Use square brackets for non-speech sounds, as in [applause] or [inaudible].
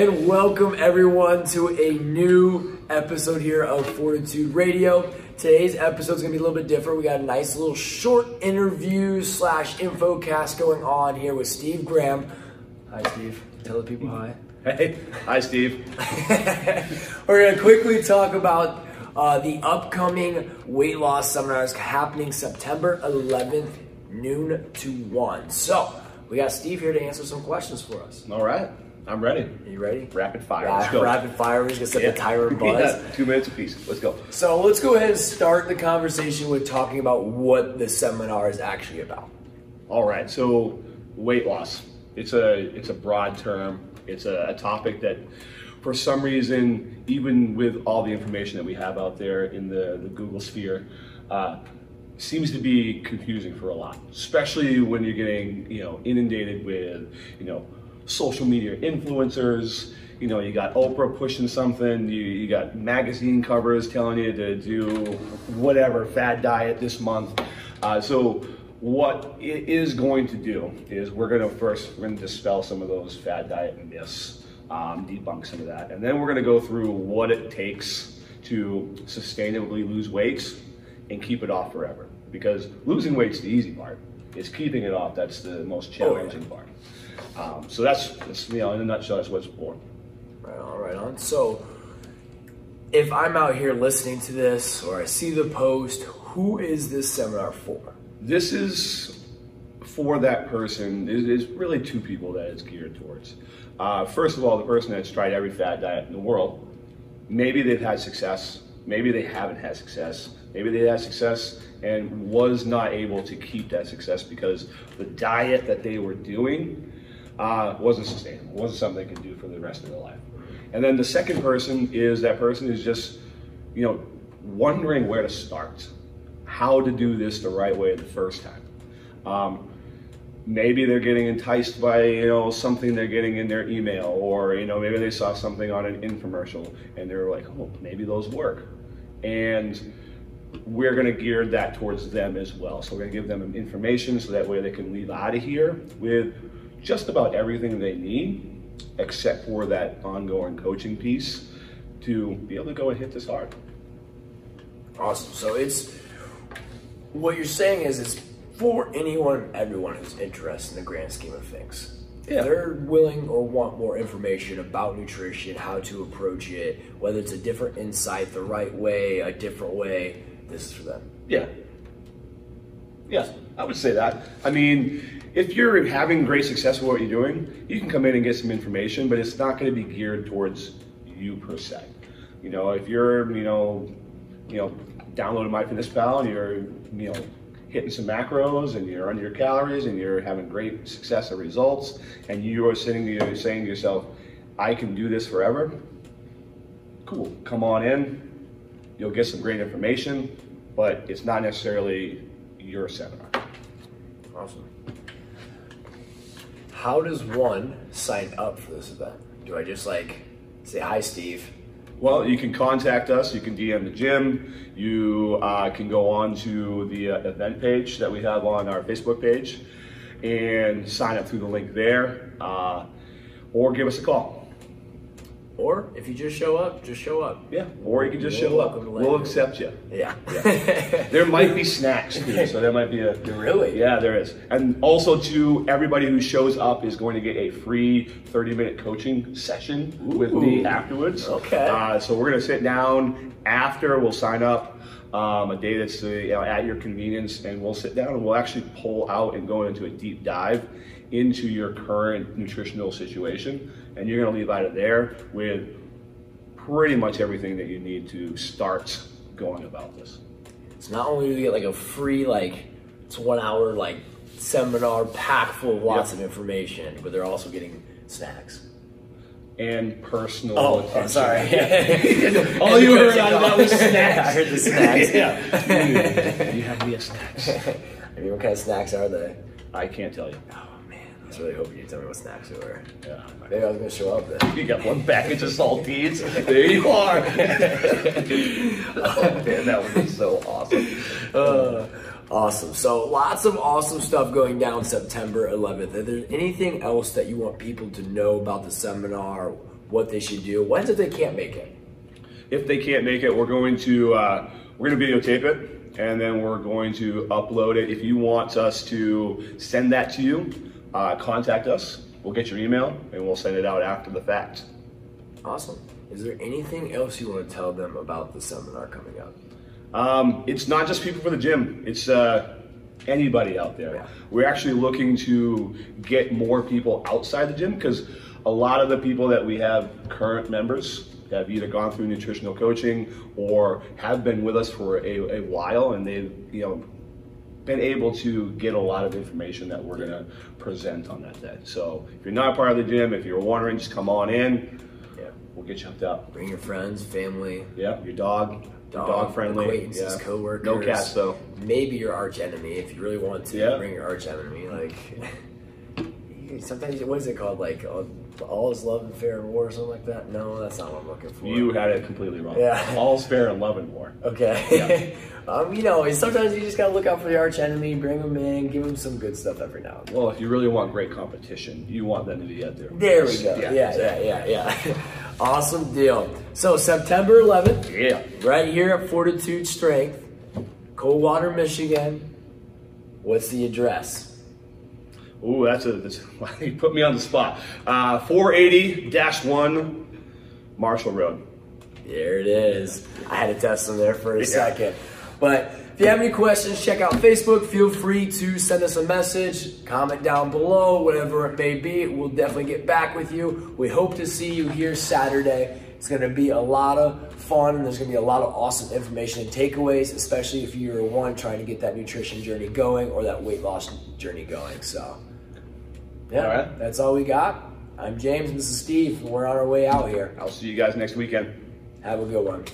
and welcome everyone to a new episode here of Fortitude Radio. Today's episode is going to be a little bit different. We got a nice little short interview slash infocast going on here with Steve Graham. Hi, Steve. Tell the people hi. Hey, hi, Steve. [laughs] We're going to quickly talk about uh, the upcoming weight loss seminars happening September 11th, noon to 1. So, we got Steve here to answer some questions for us. All right, I'm ready. Are you ready? Rapid fire. Ra- Let's go. Rapid fire. We're just going to set the timer [laughs] buzz. Yeah, two minutes apiece. Let's go. So let's go ahead and start the conversation with talking about what the seminar is actually about. All right. So, weight loss. It's a it's a broad term. It's a, a topic that, for some reason, even with all the information that we have out there in the, the Google sphere, uh, seems to be confusing for a lot. Especially when you're getting you know inundated with you know social media influencers. You know, you got Oprah pushing something. You, you got magazine covers telling you to do whatever fad diet this month. Uh, so what it is going to do is we're going to first we're going to dispel some of those fad diet myths, um, debunk some of that, and then we're going to go through what it takes to sustainably lose weight and keep it off forever. Because losing weight's the easy part. It's keeping it off that's the most challenging part. Um, so that's, that's you know in a nutshell that's what it's for. Right on, right on. So if I'm out here listening to this or I see the post, who is this seminar for? This is for that person. There's really two people that it's geared towards. Uh, first of all, the person that's tried every fad diet in the world. Maybe they've had success. Maybe they haven't had success. Maybe they had success and was not able to keep that success because the diet that they were doing uh, wasn't sustainable. wasn't something they could do for the rest of their life. And then the second person is that person is just, you know, wondering where to start how to do this the right way the first time. Um, maybe they're getting enticed by you know something they're getting in their email, or you know maybe they saw something on an infomercial and they're like, oh, maybe those work, and we're going to gear that towards them as well. So we're going to give them information so that way they can leave out of here with just about everything they need, except for that ongoing coaching piece to be able to go and hit this hard. Awesome. So it's what you're saying is it's for anyone and everyone who's interested in the grand scheme of things. If Yeah. they're willing or want more information about nutrition, how to approach it, whether it's a different insight, the right way, a different way, this is for them. Yeah. Yes, I would say that. I mean, if you're having great success with what you're doing, you can come in and get some information, but it's not going to be geared towards you per se. You know, if you're, you know, you know, downloading my MyFitnessPal and you're, you know, hitting some macros and you're under your calories and you're having great success and results, and you are sitting there saying to yourself, "I can do this forever." Cool, come on in. You'll get some great information, but it's not necessarily your seminar. Awesome. How does one sign up for this event? Do I just like say hi, Steve? Well, you can contact us. You can DM the gym. You uh, can go on to the uh, event page that we have on our Facebook page and sign up through the link there, uh, or give us a call. Or if you just show up, just show up. Yeah, or you can just You're show up. We'll accept you. Yeah. There might be snacks too, so there might be a [laughs] Really? Yeah, there is. And also, to everybody who shows up is going to get a free 30-minute coaching session with me afterwards. Okay. Uh, so we're going to sit down after. We'll sign up um, a day that's uh, you know, at your convenience, and we'll sit down and we'll actually pull out and go into a deep dive into your current nutritional situation, and you're going to leave out of there with pretty much everything that you need to start going about this. So not only do you get like a free like it's one hour like seminar packed full of lots Yep. of information, but they're also getting snacks. And personal Oh, attention. I'm sorry. [laughs] All [laughs] you heard out of that was snacks. I heard the snacks. [laughs] yeah. you have me a snacks. I mean, what kind of snacks are they? I can't tell you. Oh man, I was really hoping you'd tell me what snacks they were. Yeah. Maybe I was gonna show up then. You got one package of saltines. There you are. oh man, that would be so awesome. Uh, awesome. So lots of awesome stuff going down September 11th. Is there anything else that you want people to know about the seminar? what they should do. What if they can't make it? If they can't make it, we're going to uh, we're going to videotape it, and then we're going to upload it. If you want us to send that to you, uh, contact us. We'll get your email, and we'll send it out after the fact. Awesome. Is there anything else you want to tell them about the seminar coming up? Um, it's not just people for the gym. It's uh, anybody out there. Yeah. We're actually looking to get more people outside the gym because a lot of the people that we have current members have either gone through nutritional coaching or have been with us for a, a while and they've you know been able to get a lot of information that we're going to present on that day. So if you're not part of the gym, if you're wondering, just come on in. Yeah. We'll get you hooked up. Bring your friends, family, Yeah, your dog, dog, dog friendly. acquaintances, Yeah. coworkers. No cats though. Maybe your arch enemy if you really want to. Yeah. Bring your arch enemy. Like [laughs] sometimes, what is it called? Like all, all is love and fair and war or something like that. No, that's not what I'm looking for. You had it completely wrong. Yeah. [laughs] All's fair in love and war. Okay. [laughs] um, you know, sometimes you just gotta look out for the arch enemy, bring them in, give them some good stuff every now and then. Well, if you really want great competition, you want them to be out there. There we go. Yeah, yeah, exactly. yeah, yeah. [laughs] awesome deal. So September 11th, Yeah. right here at Fortitude Strength, Coldwater, Michigan. What's the address? Ooh, that's a that's, [laughs] you put me on the spot. Uh, 480-1 Marshall Road. There it is. I had to test them there for a Yeah. second. But if you have any questions, check out Facebook. Feel free to send us a message, comment down below, whatever it may be. We'll definitely get back with you. We hope to see you here Saturday. It's going to be a lot of fun, and there's going to be a lot of awesome information and takeaways, especially if you're one trying to get that nutrition journey going or that weight loss journey going. So, yeah, All right. that's all we got. I'm James, and this is Steve, we're on our way out here. I'll see you guys next weekend. Have a good one.